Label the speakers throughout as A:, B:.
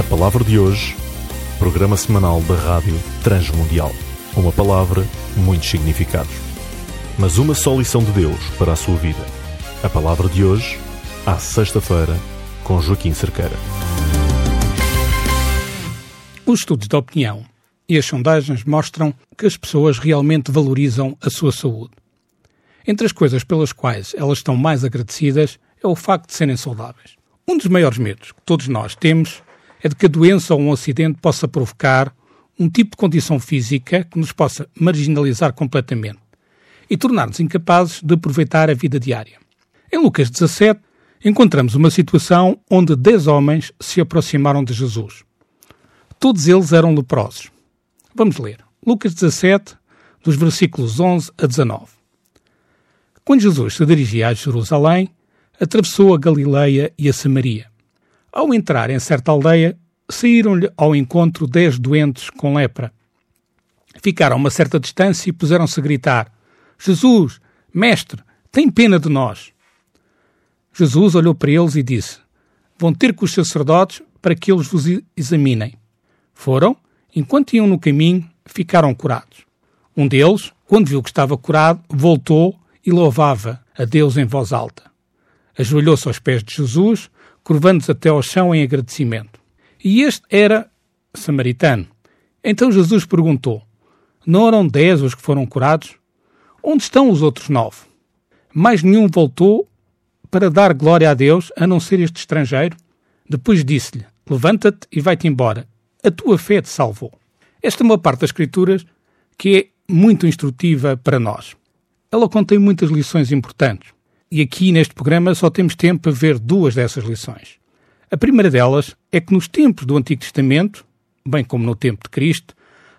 A: A palavra de hoje, programa semanal da Rádio Transmundial. Uma palavra, muitos significados. Mas uma só lição de Deus para a sua vida. A palavra de hoje, à sexta-feira, com Joaquim Cerqueira.
B: Os estudos de opinião e as sondagens mostram que as pessoas realmente valorizam a sua saúde. Entre as coisas pelas quais elas estão mais agradecidas é o facto de serem saudáveis. Um dos maiores medos que todos nós temos é de que a doença ou um acidente possa provocar um tipo de condição física que nos possa marginalizar completamente e tornar-nos incapazes de aproveitar a vida diária. Em Lucas 17, encontramos uma situação onde dez homens se aproximaram de Jesus. Todos eles eram leprosos. Vamos ler. Lucas 17, dos versículos 11 a 19. Quando Jesus se dirigia a Jerusalém, atravessou a Galileia e a Samaria. Ao entrar em certa aldeia, saíram-lhe ao encontro dez doentes com lepra. Ficaram a uma certa distância e puseram-se a gritar: Jesus, Mestre, tem pena de nós. Jesus olhou para eles e disse: Vão ter com os sacerdotes para que eles vos examinem. Foram, enquanto iam no caminho, ficaram curados. Um deles, quando viu que estava curado, voltou e louvava a Deus em voz alta. Ajoelhou-se aos pés de Jesus, curvando-se até ao chão em agradecimento. E este era samaritano. Então Jesus perguntou: Não eram dez os que foram curados? Onde estão os outros nove? Mais nenhum voltou para dar glória a Deus, a não ser este estrangeiro? Depois disse-lhe: Levanta-te e vai-te embora. A tua fé te salvou. Esta é uma parte das Escrituras que é muito instrutiva para nós. Ela contém muitas lições importantes. E aqui neste programa só temos tempo para ver duas dessas lições. A primeira delas é que nos tempos do Antigo Testamento, bem como no tempo de Cristo,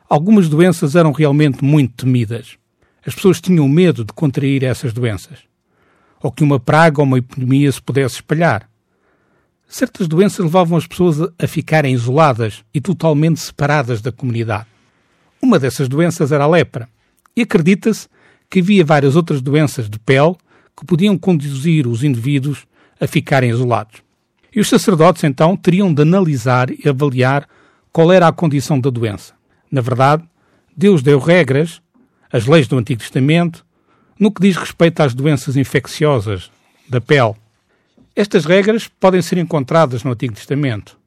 B: algumas doenças eram realmente muito temidas. As pessoas tinham medo de contrair essas doenças, ou que uma praga ou uma epidemia se pudesse espalhar. Certas doenças levavam as pessoas a ficarem isoladas e totalmente separadas da comunidade. Uma dessas doenças era a lepra, e acredita-se que havia várias outras doenças de pele que podiam conduzir os indivíduos a ficarem isolados. E os sacerdotes, então, teriam de analisar e avaliar qual era a condição da doença. Na verdade, Deus deu regras, as leis do Antigo Testamento, no que diz respeito às doenças infecciosas da pele. Estas regras podem ser encontradas no Antigo Testamento,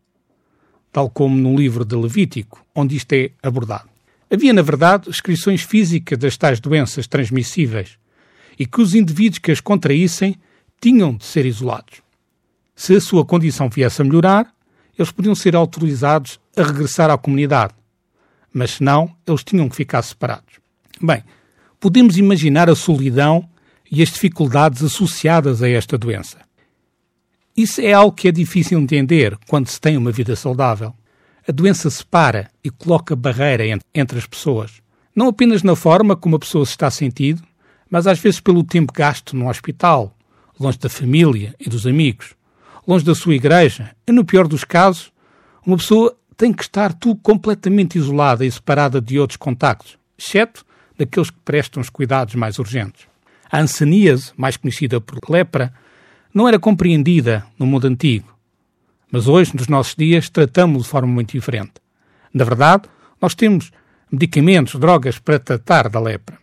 B: tal como no livro de Levítico, onde isto é abordado. Havia, na verdade, descrições físicas das tais doenças transmissíveis e que os indivíduos que as contraíssem tinham de ser isolados. Se a sua condição viesse a melhorar, eles podiam ser autorizados a regressar à comunidade. Mas se não, eles tinham que ficar separados. Bem, podemos imaginar a solidão e as dificuldades associadas a esta doença. Isso é algo que é difícil entender quando se tem uma vida saudável. A doença separa e coloca barreira entre as pessoas, não apenas na forma como a pessoa se está sentindo, mas às vezes pelo tempo gasto no hospital, longe da família e dos amigos longe da sua igreja, e no pior dos casos, uma pessoa tem que estar tudo completamente isolada e separada de outros contactos, exceto daqueles que prestam os cuidados mais urgentes. A anseníase, mais conhecida por lepra, não era compreendida no mundo antigo, mas hoje, nos nossos dias, tratamos de forma muito diferente. Na verdade, nós temos medicamentos, drogas para tratar da lepra.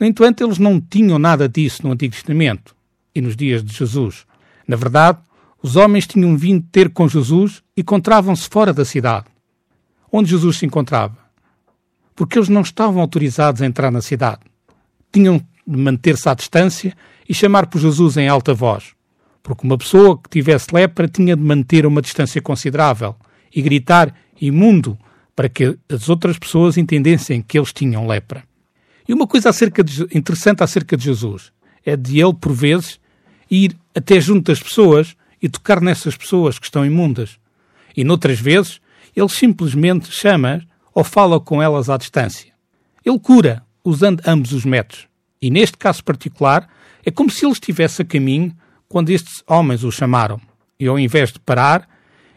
B: No entanto, eles não tinham nada disso no Antigo Testamento e nos dias de Jesus. Na verdade, os homens tinham vindo ter com Jesus e encontravam-se fora da cidade. Onde Jesus se encontrava? Porque eles não estavam autorizados a entrar na cidade. Tinham de manter-se à distância e chamar por Jesus em alta voz. Porque uma pessoa que tivesse lepra tinha de manter uma distância considerável e gritar imundo para que as outras pessoas entendessem que eles tinham lepra. E uma coisa acerca de, interessante acerca de Jesus é de ele, por vezes, ir até junto das pessoas e tocar nessas pessoas que estão imundas. E noutras vezes, ele simplesmente chama ou fala com elas à distância. Ele cura, usando ambos os métodos. E neste caso particular, é como se ele estivesse a caminho quando estes homens o chamaram. E ao invés de parar,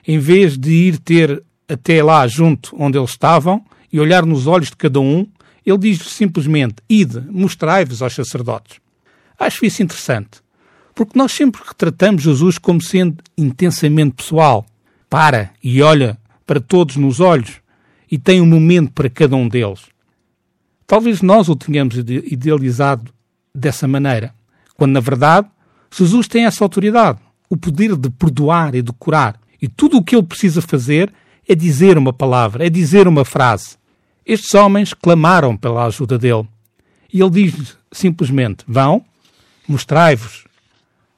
B: em vez de ir ter até lá junto onde eles estavam e olhar nos olhos de cada um, ele diz simplesmente: Ide, mostrai-vos aos sacerdotes. Acho isso interessante. Porque nós sempre retratamos Jesus como sendo intensamente pessoal. Para e olha para todos nos olhos e tem um momento para cada um deles. Talvez nós o tenhamos idealizado dessa maneira, quando na verdade Jesus tem essa autoridade, o poder de perdoar e de curar. E tudo o que ele precisa fazer é dizer uma palavra, é dizer uma frase. Estes homens clamaram pela ajuda dele. E ele diz simplesmente: Vão, mostrai-vos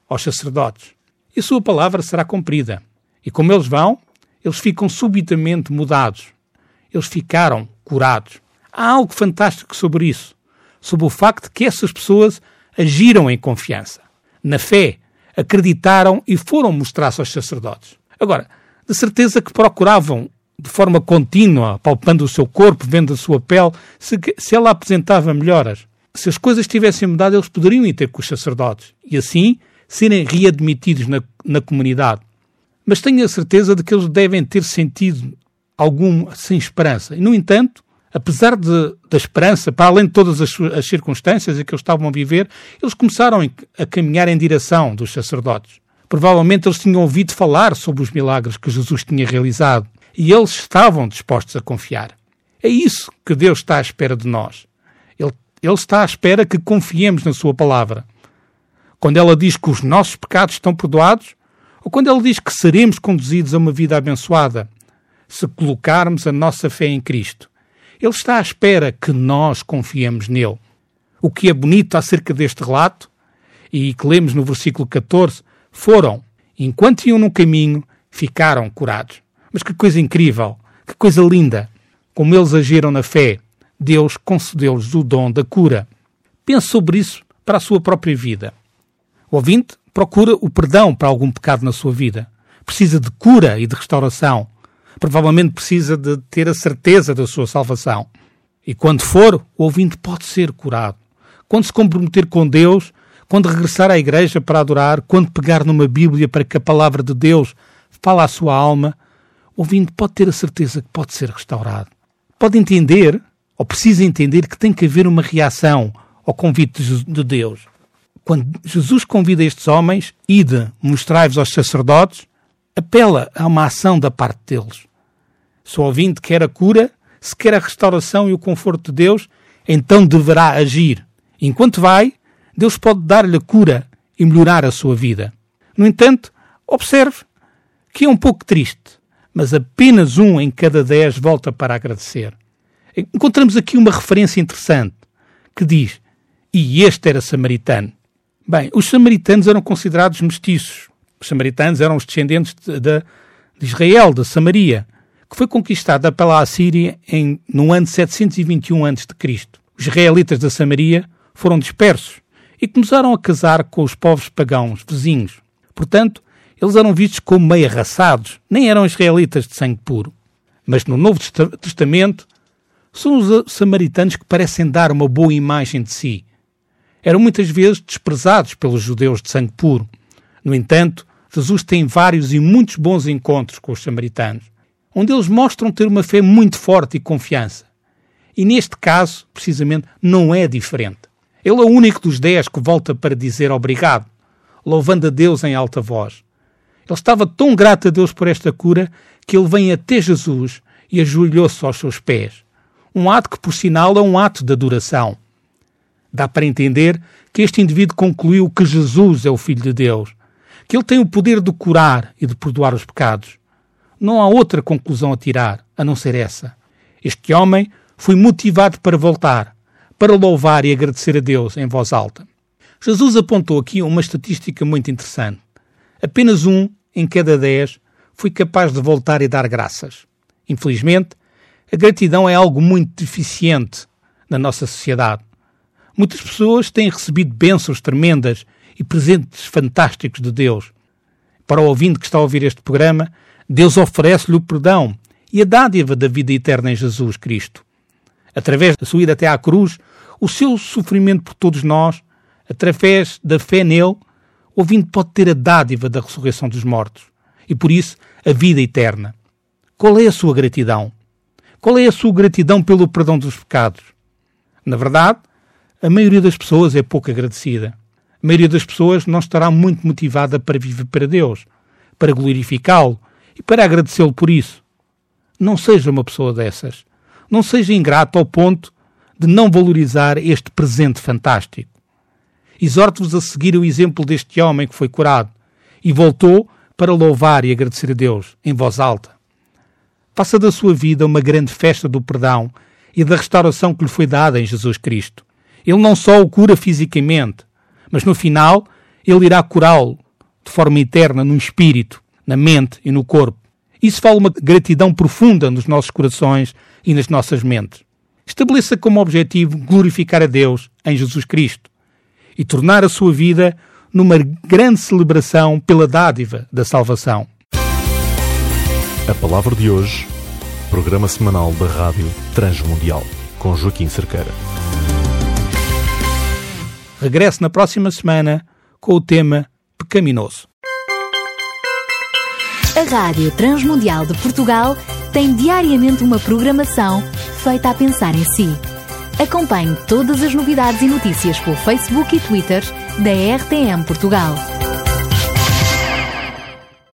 B: aos sacerdotes. E a sua palavra será cumprida. E como eles vão, eles ficam subitamente mudados. Eles ficaram curados. Há algo fantástico sobre isso, sobre o facto de que essas pessoas agiram em confiança, na fé, acreditaram e foram mostrar-se aos sacerdotes. Agora, de certeza que procuravam de forma contínua, palpando o seu corpo, vendo a sua pele, se, se ela apresentava melhoras. Se as coisas tivessem mudado, eles poderiam ir ter com os sacerdotes e assim serem readmitidos na, na comunidade. Mas tenho a certeza de que eles devem ter sentido algum sem esperança. E, no entanto, apesar de, da esperança, para além de todas as, as circunstâncias em que eles estavam a viver, eles começaram a caminhar em direção dos sacerdotes. Provavelmente eles tinham ouvido falar sobre os milagres que Jesus tinha realizado e eles estavam dispostos a confiar. É isso que Deus está à espera de nós. Ele, ele está à espera que confiemos na Sua palavra. Quando ela diz que os nossos pecados estão perdoados, ou quando ela diz que seremos conduzidos a uma vida abençoada, se colocarmos a nossa fé em Cristo. Ele está à espera que nós confiemos nele. O que é bonito acerca deste relato, e que lemos no versículo 14, foram, enquanto iam no caminho, ficaram curados. Mas que coisa incrível, que coisa linda! Como eles agiram na fé, Deus concedeu-lhes o dom da cura. Pense sobre isso para a sua própria vida. O ouvinte procura o perdão para algum pecado na sua vida. Precisa de cura e de restauração. Provavelmente precisa de ter a certeza da sua salvação. E quando for, o ouvinte pode ser curado. Quando se comprometer com Deus, quando regressar à igreja para adorar, quando pegar numa Bíblia para que a palavra de Deus fale à sua alma, ouvindo, pode ter a certeza que pode ser restaurado. Pode entender, ou precisa entender, que tem que haver uma reação ao convite de Deus. Quando Jesus convida estes homens, ide, mostrai-vos aos sacerdotes, apela a uma ação da parte deles. Se o ouvinte quer a cura, se quer a restauração e o conforto de Deus, então deverá agir. Enquanto vai, Deus pode dar-lhe cura e melhorar a sua vida. No entanto, observe que é um pouco triste mas apenas um em cada dez volta para agradecer. Encontramos aqui uma referência interessante que diz: E este era samaritano. Bem, os samaritanos eram considerados mestiços. Os samaritanos eram os descendentes de, de, de Israel, de Samaria, que foi conquistada pela Assíria em, no ano 721 a.C. Os israelitas da Samaria foram dispersos e começaram a casar com os povos pagãos vizinhos. Portanto, eles eram vistos como meio arrasados, nem eram israelitas de sangue puro. Mas no Novo Testamento são os samaritanos que parecem dar uma boa imagem de si. Eram muitas vezes desprezados pelos judeus de sangue puro. No entanto, Jesus tem vários e muitos bons encontros com os samaritanos, onde eles mostram ter uma fé muito forte e confiança. E neste caso, precisamente, não é diferente. Ele é o único dos dez que volta para dizer obrigado, louvando a Deus em alta voz. Ele estava tão grato a Deus por esta cura que ele vem até Jesus e ajoelhou-se aos seus pés. Um ato que, por sinal, é um ato de adoração. Dá para entender que este indivíduo concluiu que Jesus é o Filho de Deus, que ele tem o poder de curar e de perdoar os pecados. Não há outra conclusão a tirar, a não ser essa. Este homem foi motivado para voltar, para louvar e agradecer a Deus em voz alta. Jesus apontou aqui uma estatística muito interessante. Apenas um em cada dez foi capaz de voltar e dar graças. Infelizmente, a gratidão é algo muito deficiente na nossa sociedade. Muitas pessoas têm recebido bênçãos tremendas e presentes fantásticos de Deus. Para o ouvinte que está a ouvir este programa, Deus oferece-lhe o perdão e a dádiva da vida eterna em Jesus Cristo. Através da sua ida até à cruz, o seu sofrimento por todos nós, através da fé nele, o ouvinte pode ter a dádiva da ressurreição dos mortos e, por isso, a vida eterna. Qual é a sua gratidão? Qual é a sua gratidão pelo perdão dos pecados? Na verdade, a maioria das pessoas é pouco agradecida. A maioria das pessoas não estará muito motivada para viver para Deus, para glorificá-lo e para agradecê-lo por isso. Não seja uma pessoa dessas. Não seja ingrato ao ponto de não valorizar este presente fantástico. Exorto-vos a seguir o exemplo deste homem que foi curado e voltou para louvar e agradecer a Deus em voz alta. Faça da sua vida uma grande festa do perdão e da restauração que lhe foi dada em Jesus Cristo. Ele não só o cura fisicamente, mas no final ele irá curá-lo de forma eterna no espírito, na mente e no corpo. Isso fala uma gratidão profunda nos nossos corações e nas nossas mentes. Estabeleça como objetivo glorificar a Deus em Jesus Cristo e tornar a sua vida numa grande celebração pela dádiva da salvação.
A: A palavra de hoje, programa semanal da Rádio Transmundial, com Joaquim Cerqueira.
B: Regresse na próxima semana com o tema Pecaminoso.
C: A Rádio Transmundial de Portugal tem diariamente uma programação feita a pensar em si. Acompanhe todas as novidades e notícias pelo Facebook e Twitter da RTM Portugal.